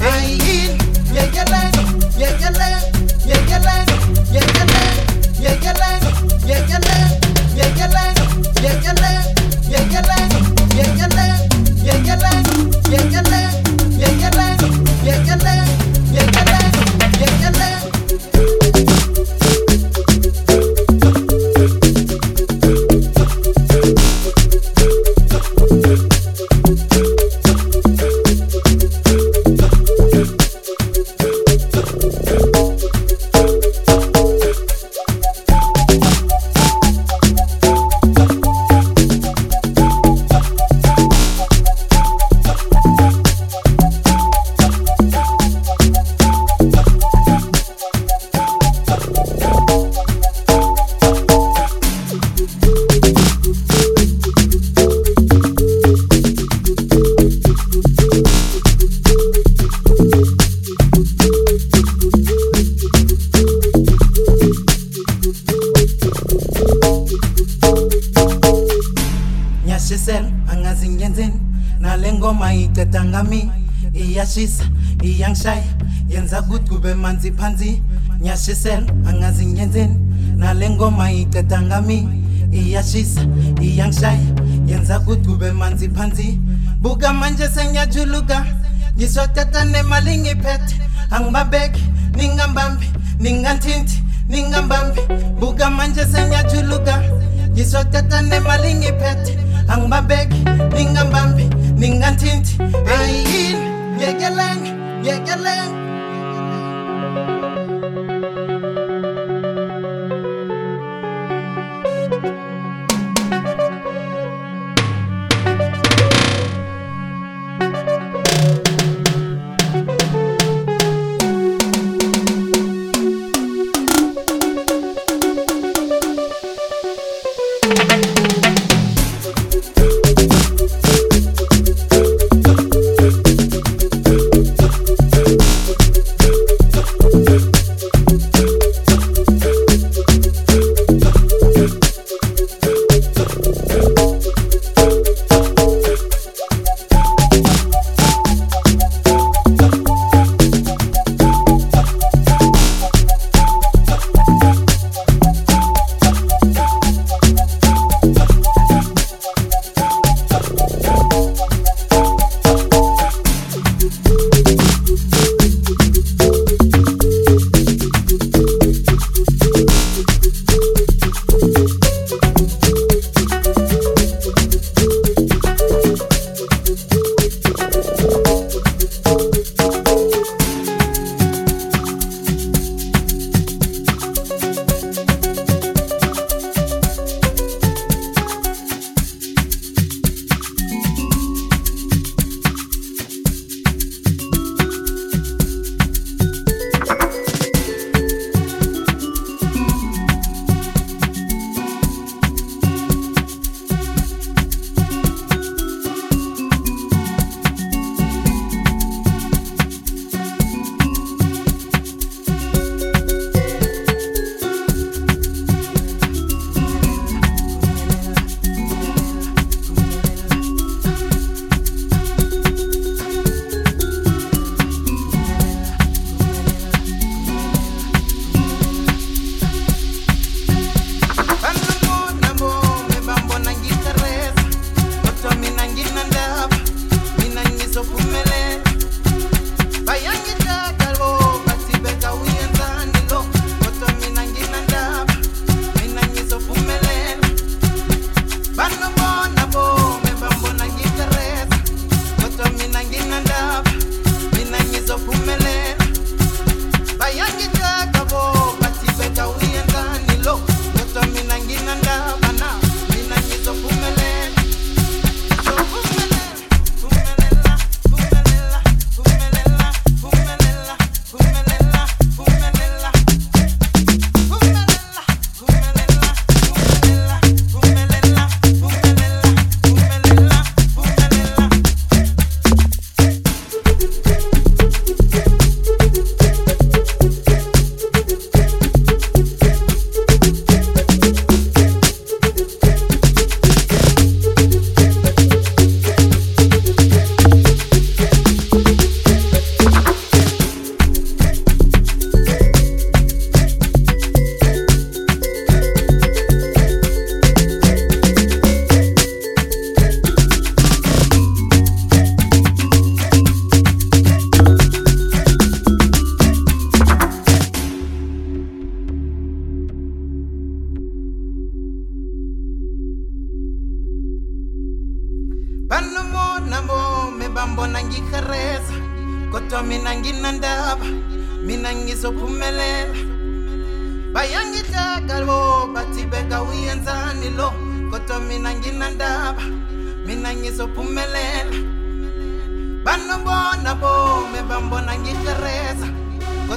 Hey. Phansi nyashisela angazi ngenzeni nale ngoma iceda ngami iyashisa iyangishaya yenza ukuthi kube manzi phansi buka manje sengiyajuluka ngizothatha nemali ngiphethe angibabeki ningambambi ningantinti ningambambi. Buka manje sengiyajuluka ngizothatha nemali ngiphethe angibabeki ningambambi ningantinti eyini yekeleni yekeleni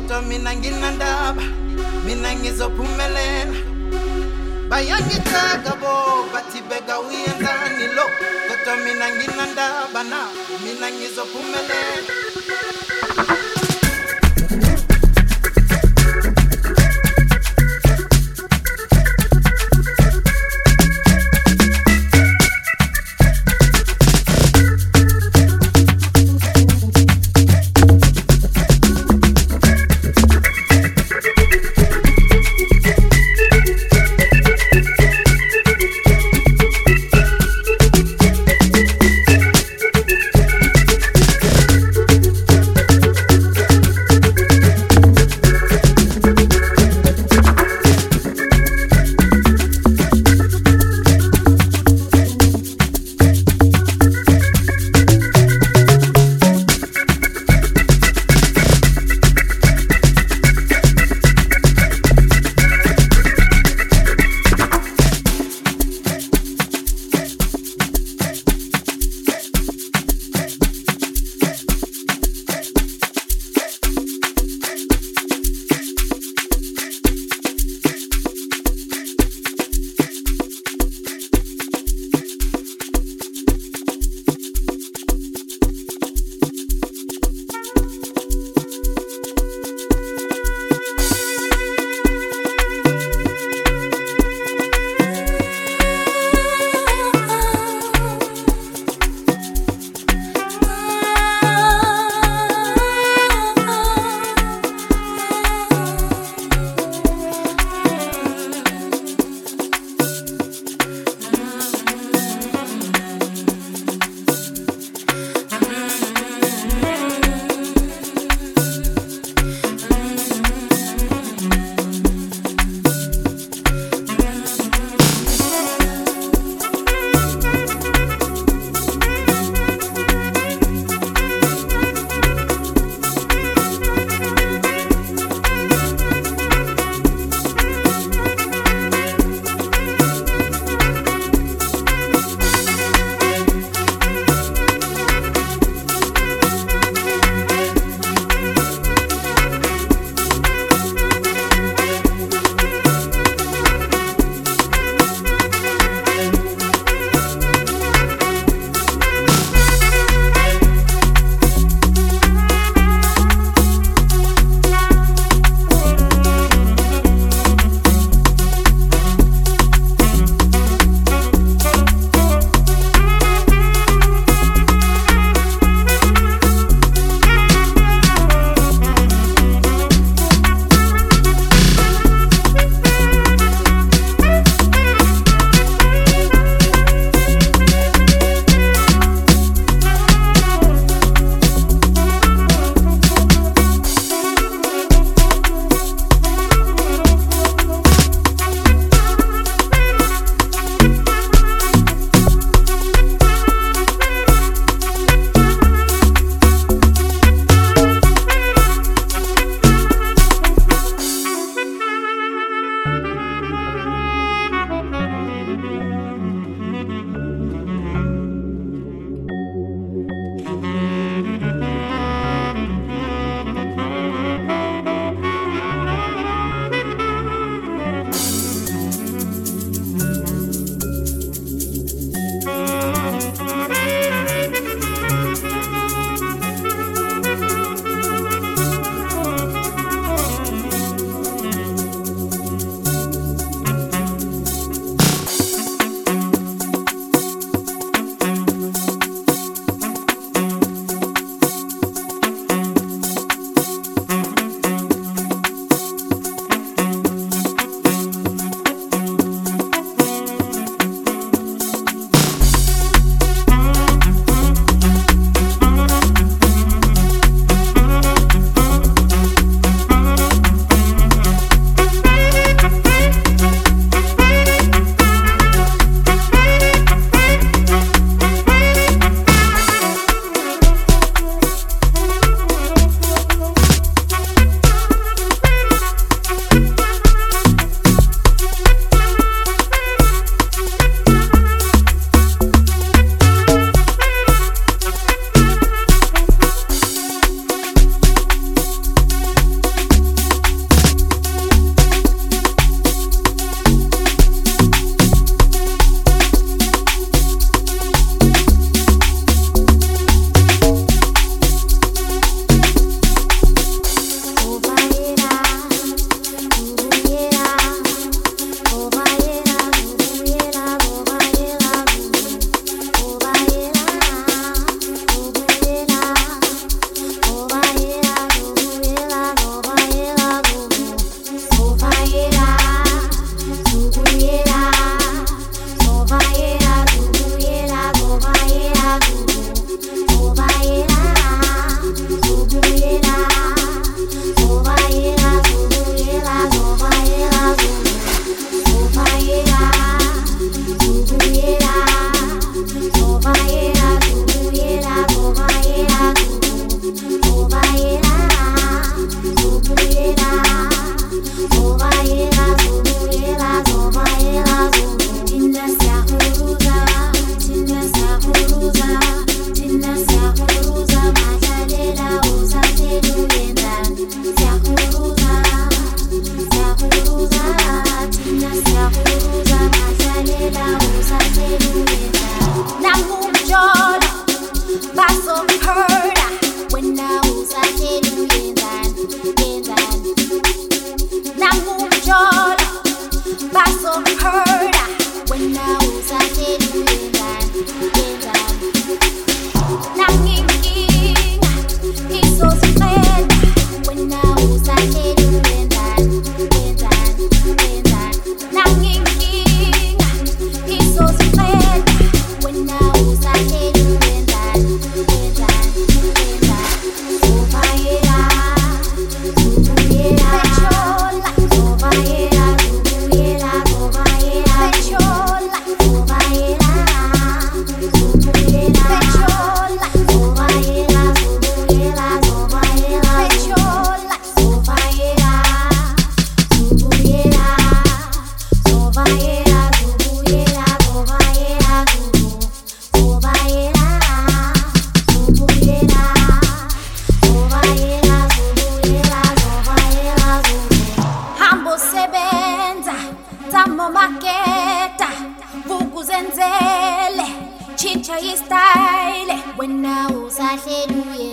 kodwa mina nginandaba mina ngizophumelela. Bayangitaka bo bathi beka uyenzani lo? Kodwa mina nginandaba na mina ngizophumelela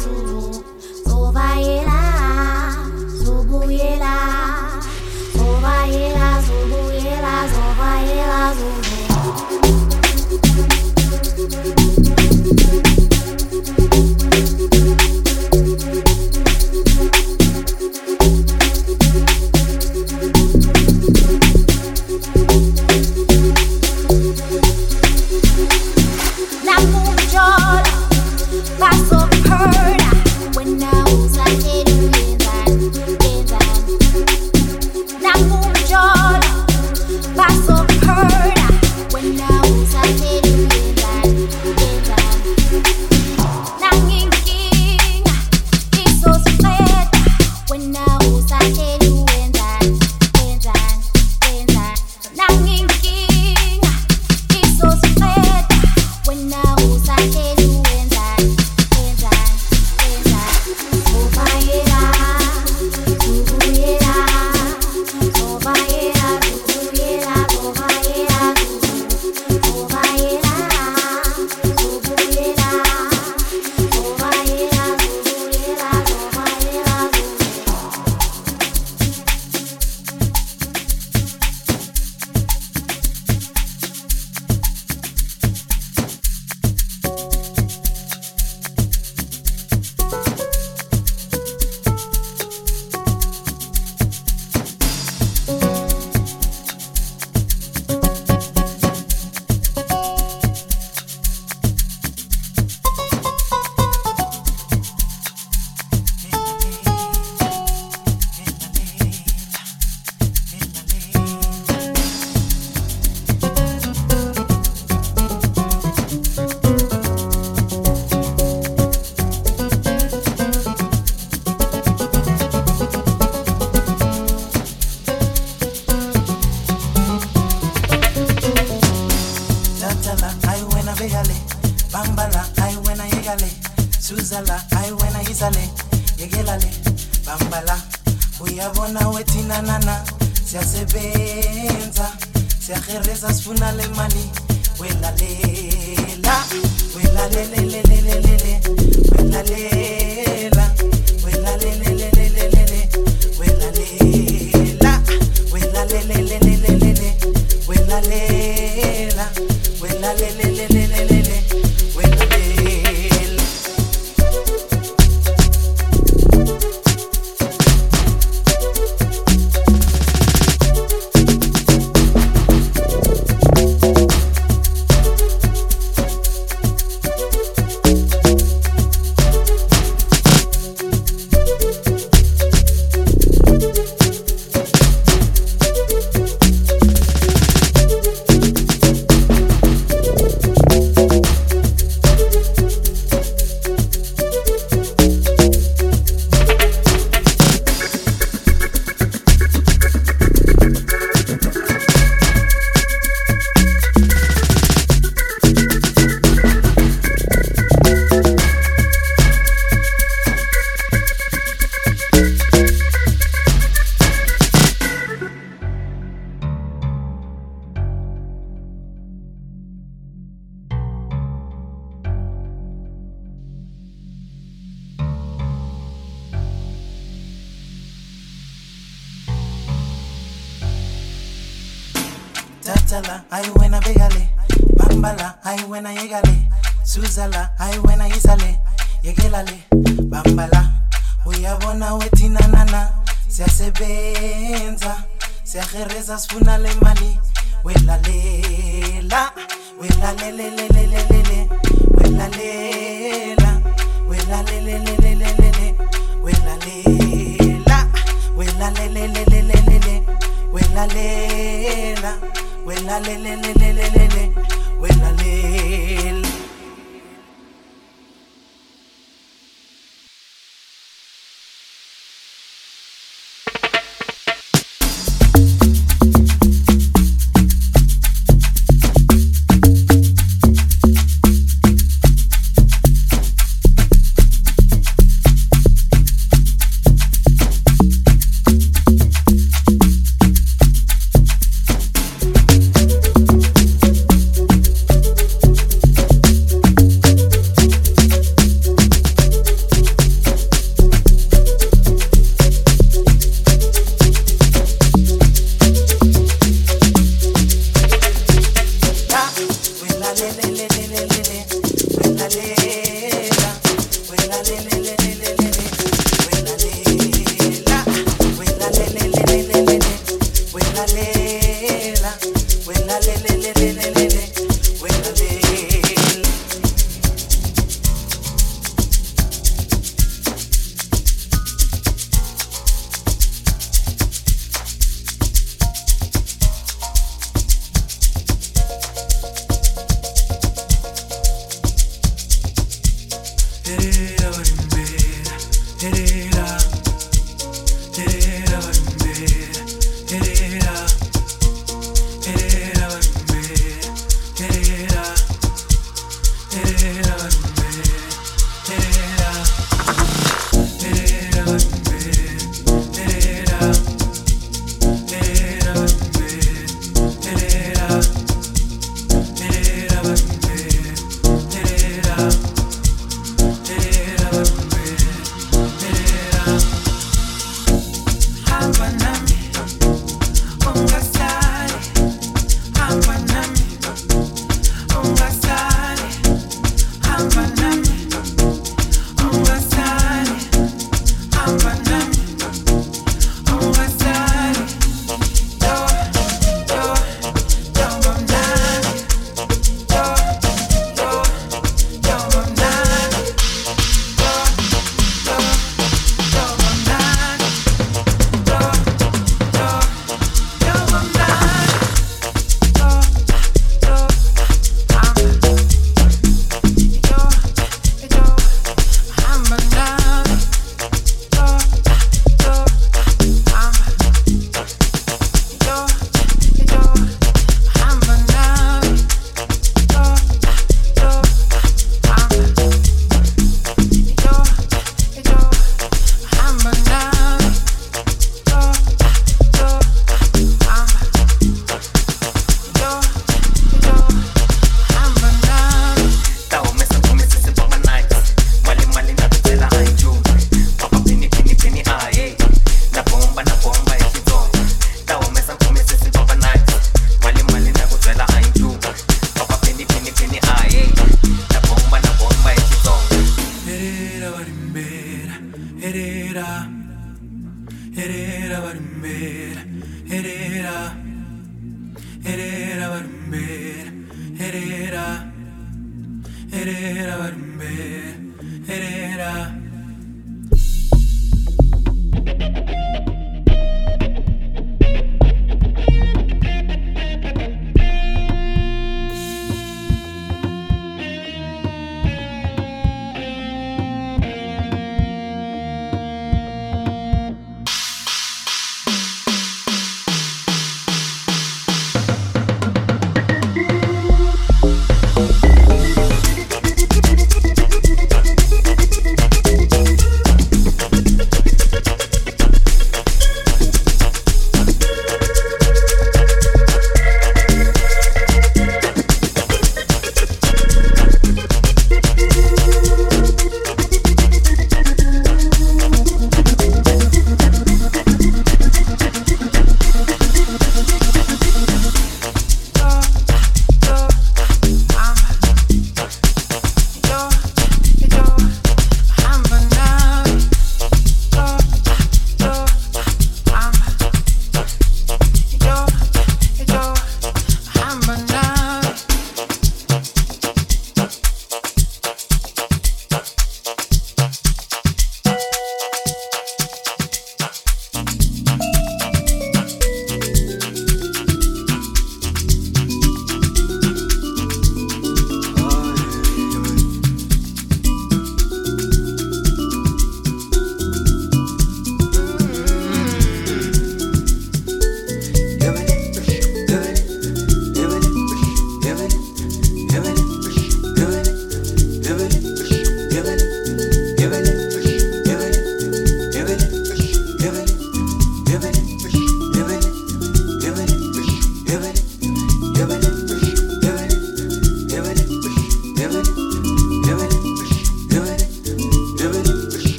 So vou. lele.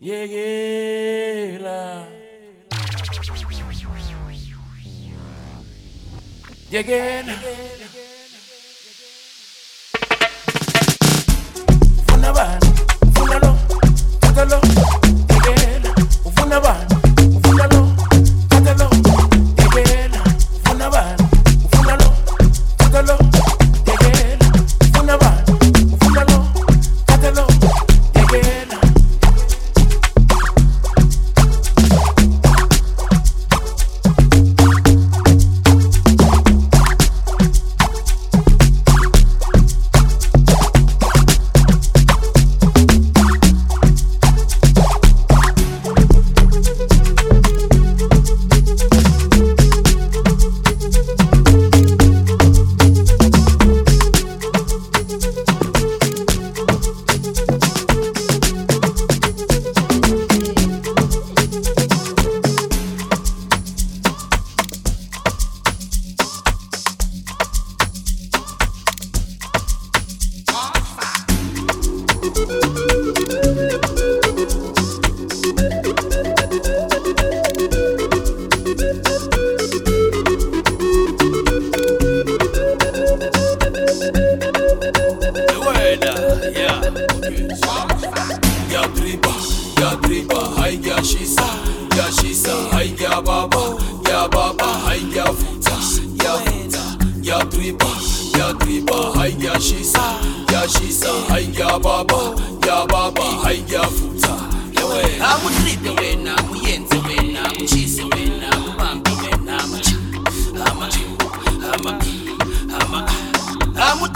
Yekela yekela ufuna bani ufuna lo tata lo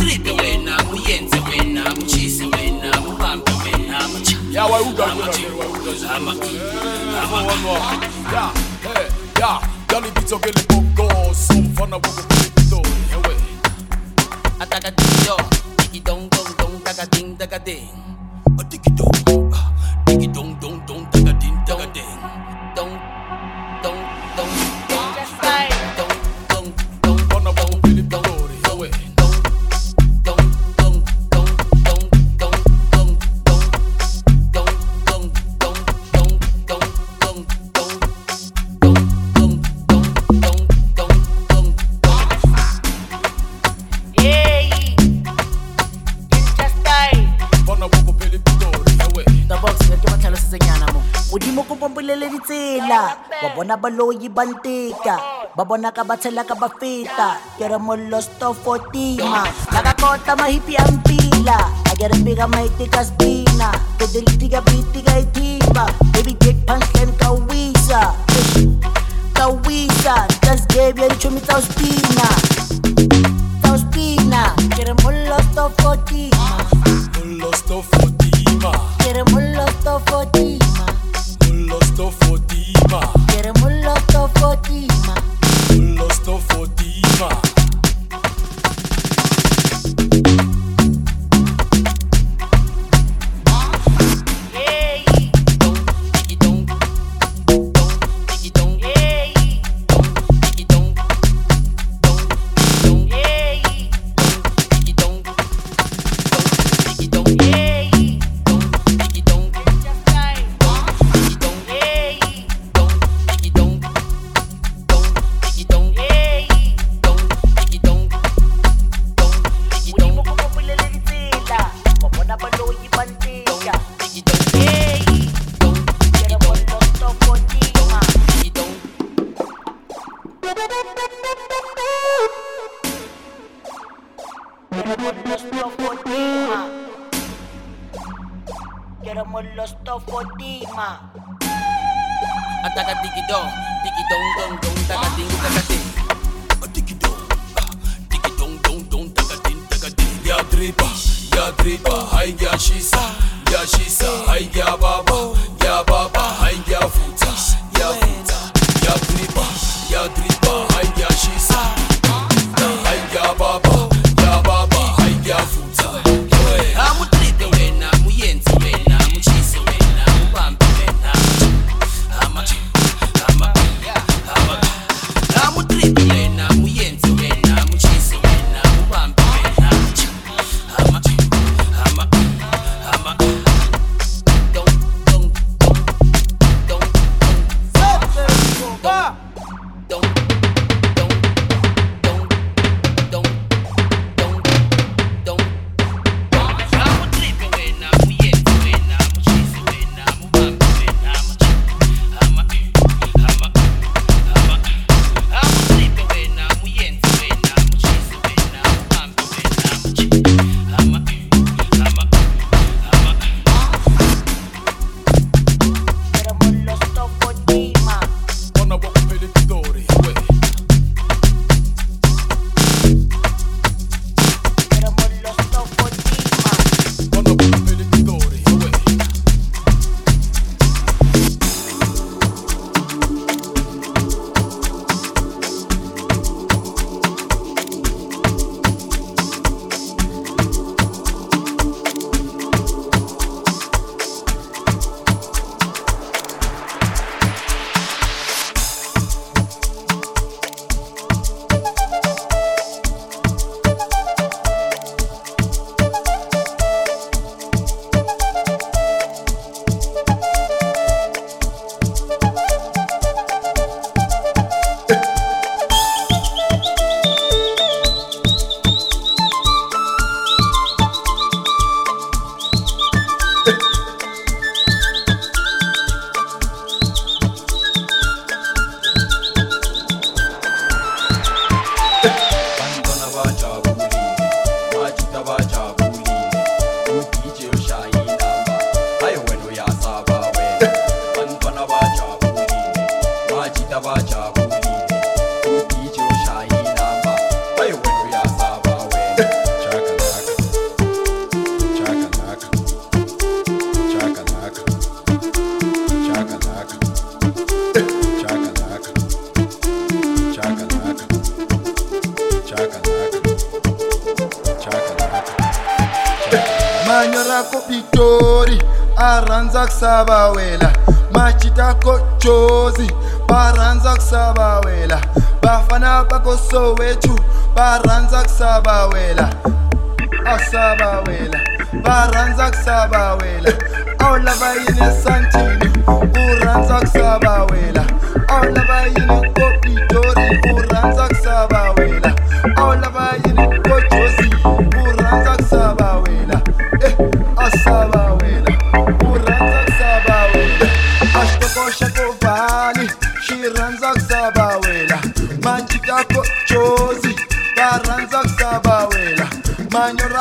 Mutuleke wena, muyenze wena, muchise wena, mubambe wena, mucha. Yeah, why would I eh, dong dong dong, taka. A tiki. bona baloyi bantika babona va vonaka va tlhelaka va fita ke ri molosto fotima na ka kota mahipi ya mpila a ke ri mpika mahiti ka spina kodelitika bitika yi baby dick punchline ka kawisa. Ka wisa tasgave ya nchumi ta wu spina ta wu spina ke ri molosto fotima molosto fotima ke ri molosto fotima molosto fotima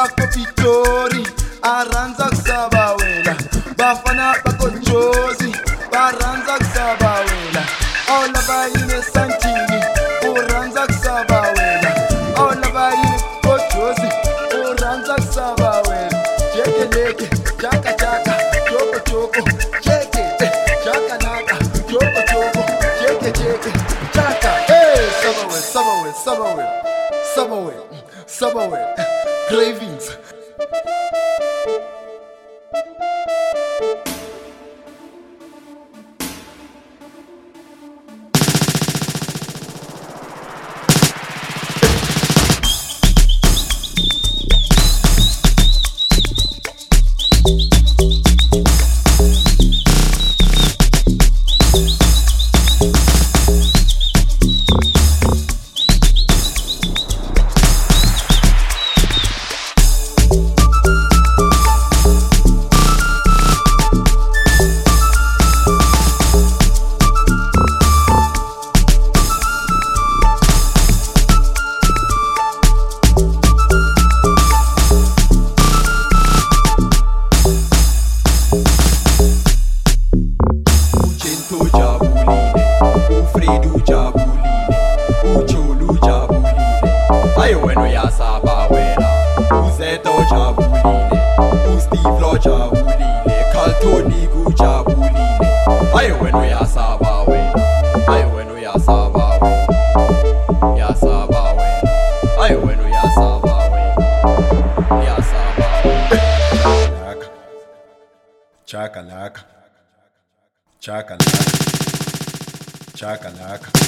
of potato. Chacalaca. Chacalaca. Chacalaca.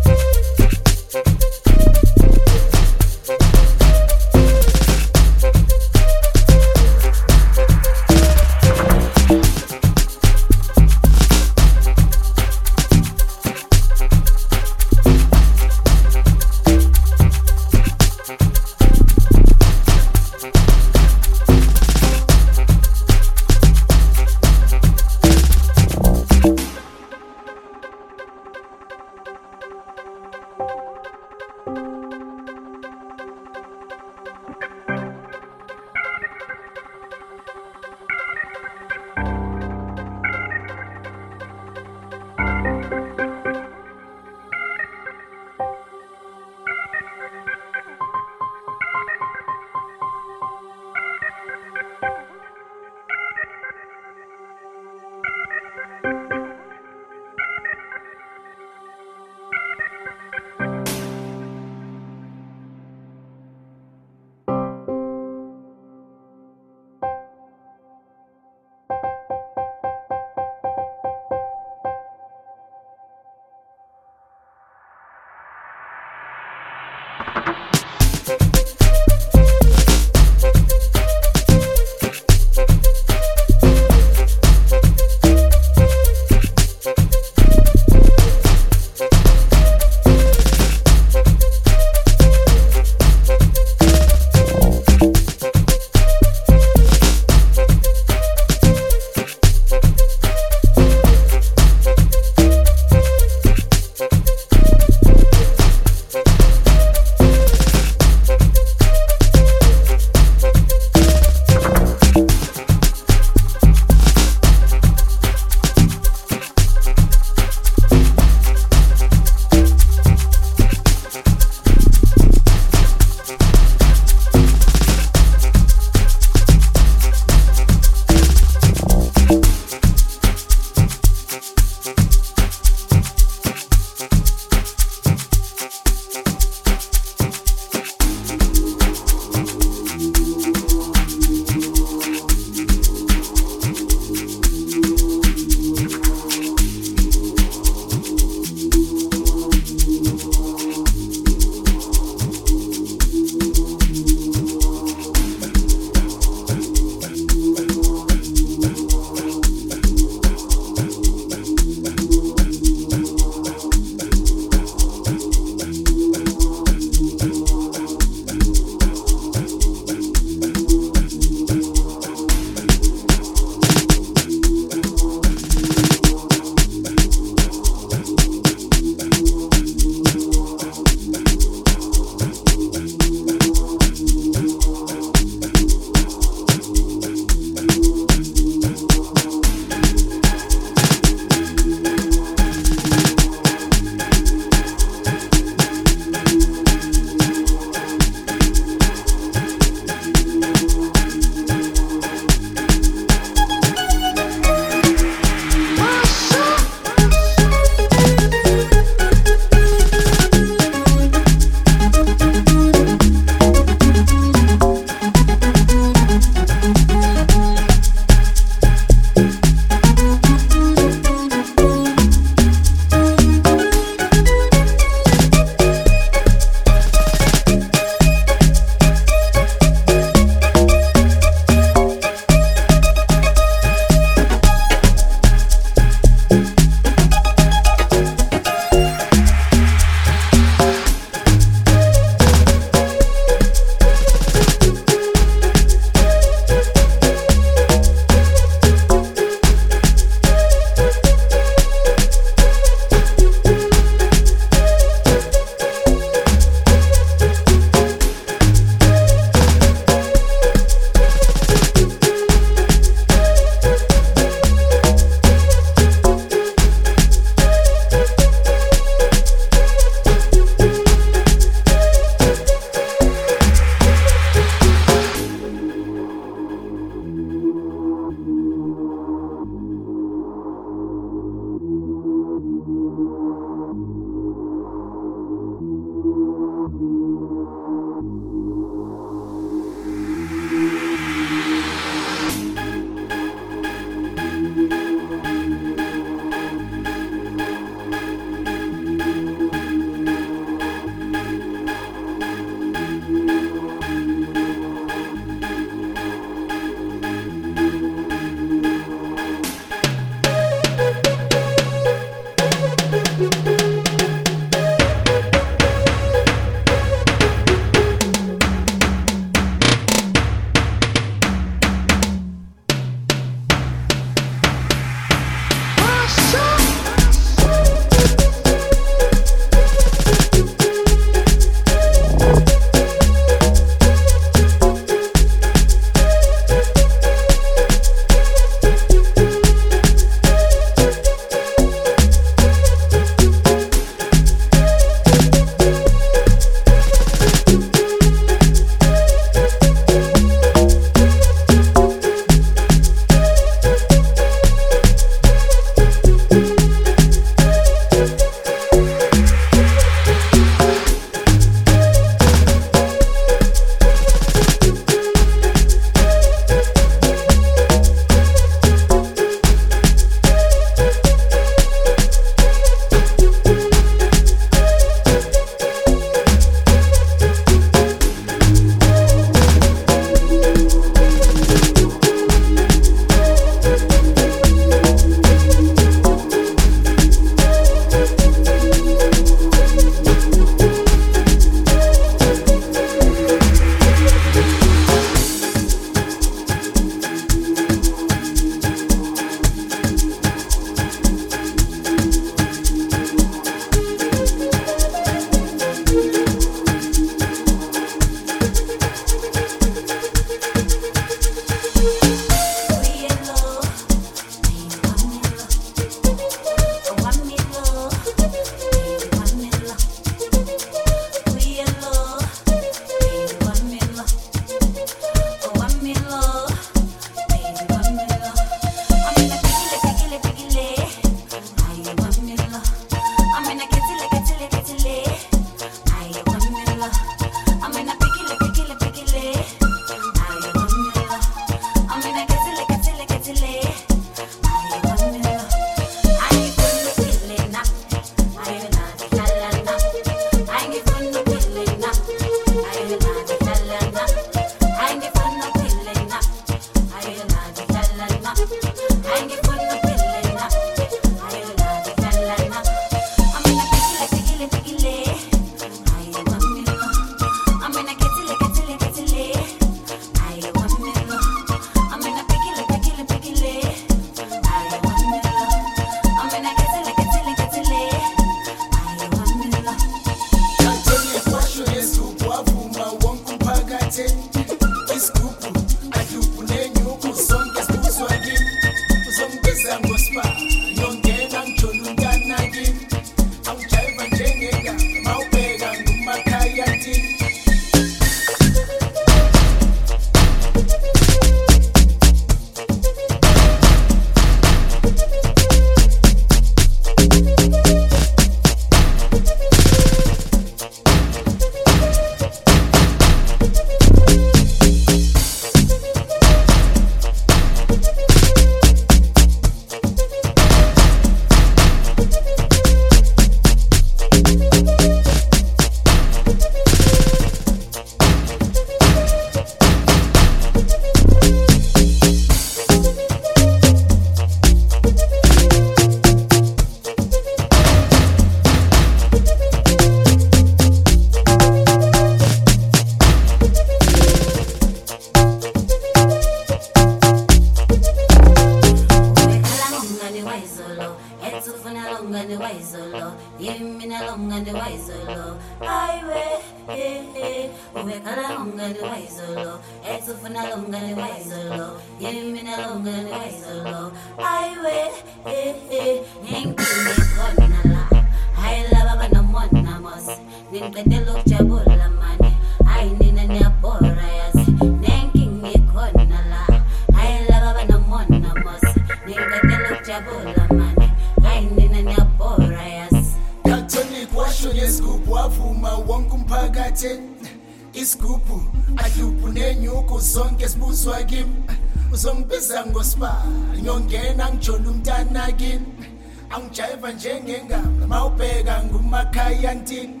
ngemuva njengengama mawubheka ngumakhaya ntini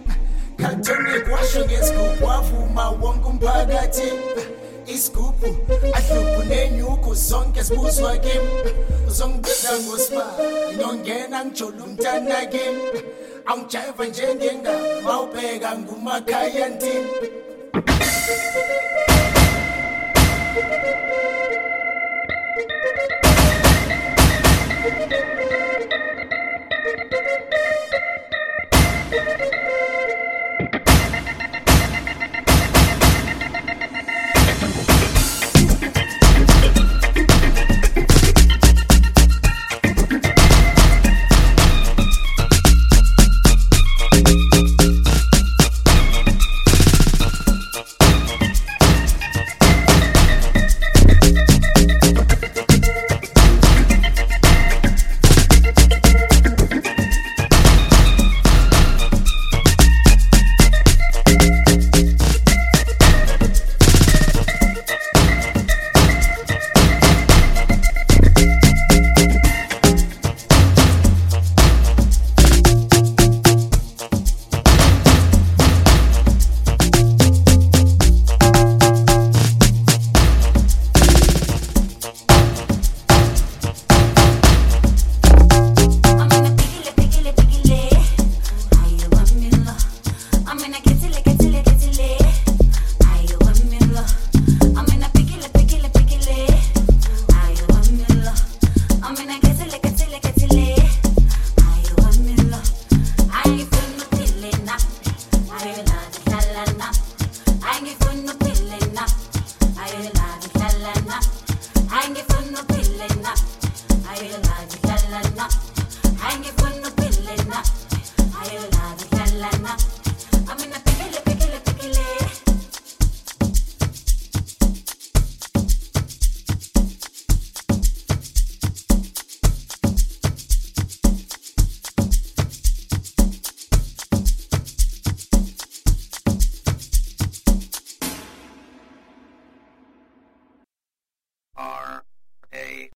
Cartonic washo ngesigubhu wavuma wonke umphakathi. Isigubhu ahluphu nenyuku zonke zibuzwa kimi. Uzongibiza ngospa ngiyongena ngijole umntana kimi. Awujayiva njengengama mawubheka ngumakhaya ntini Thank you.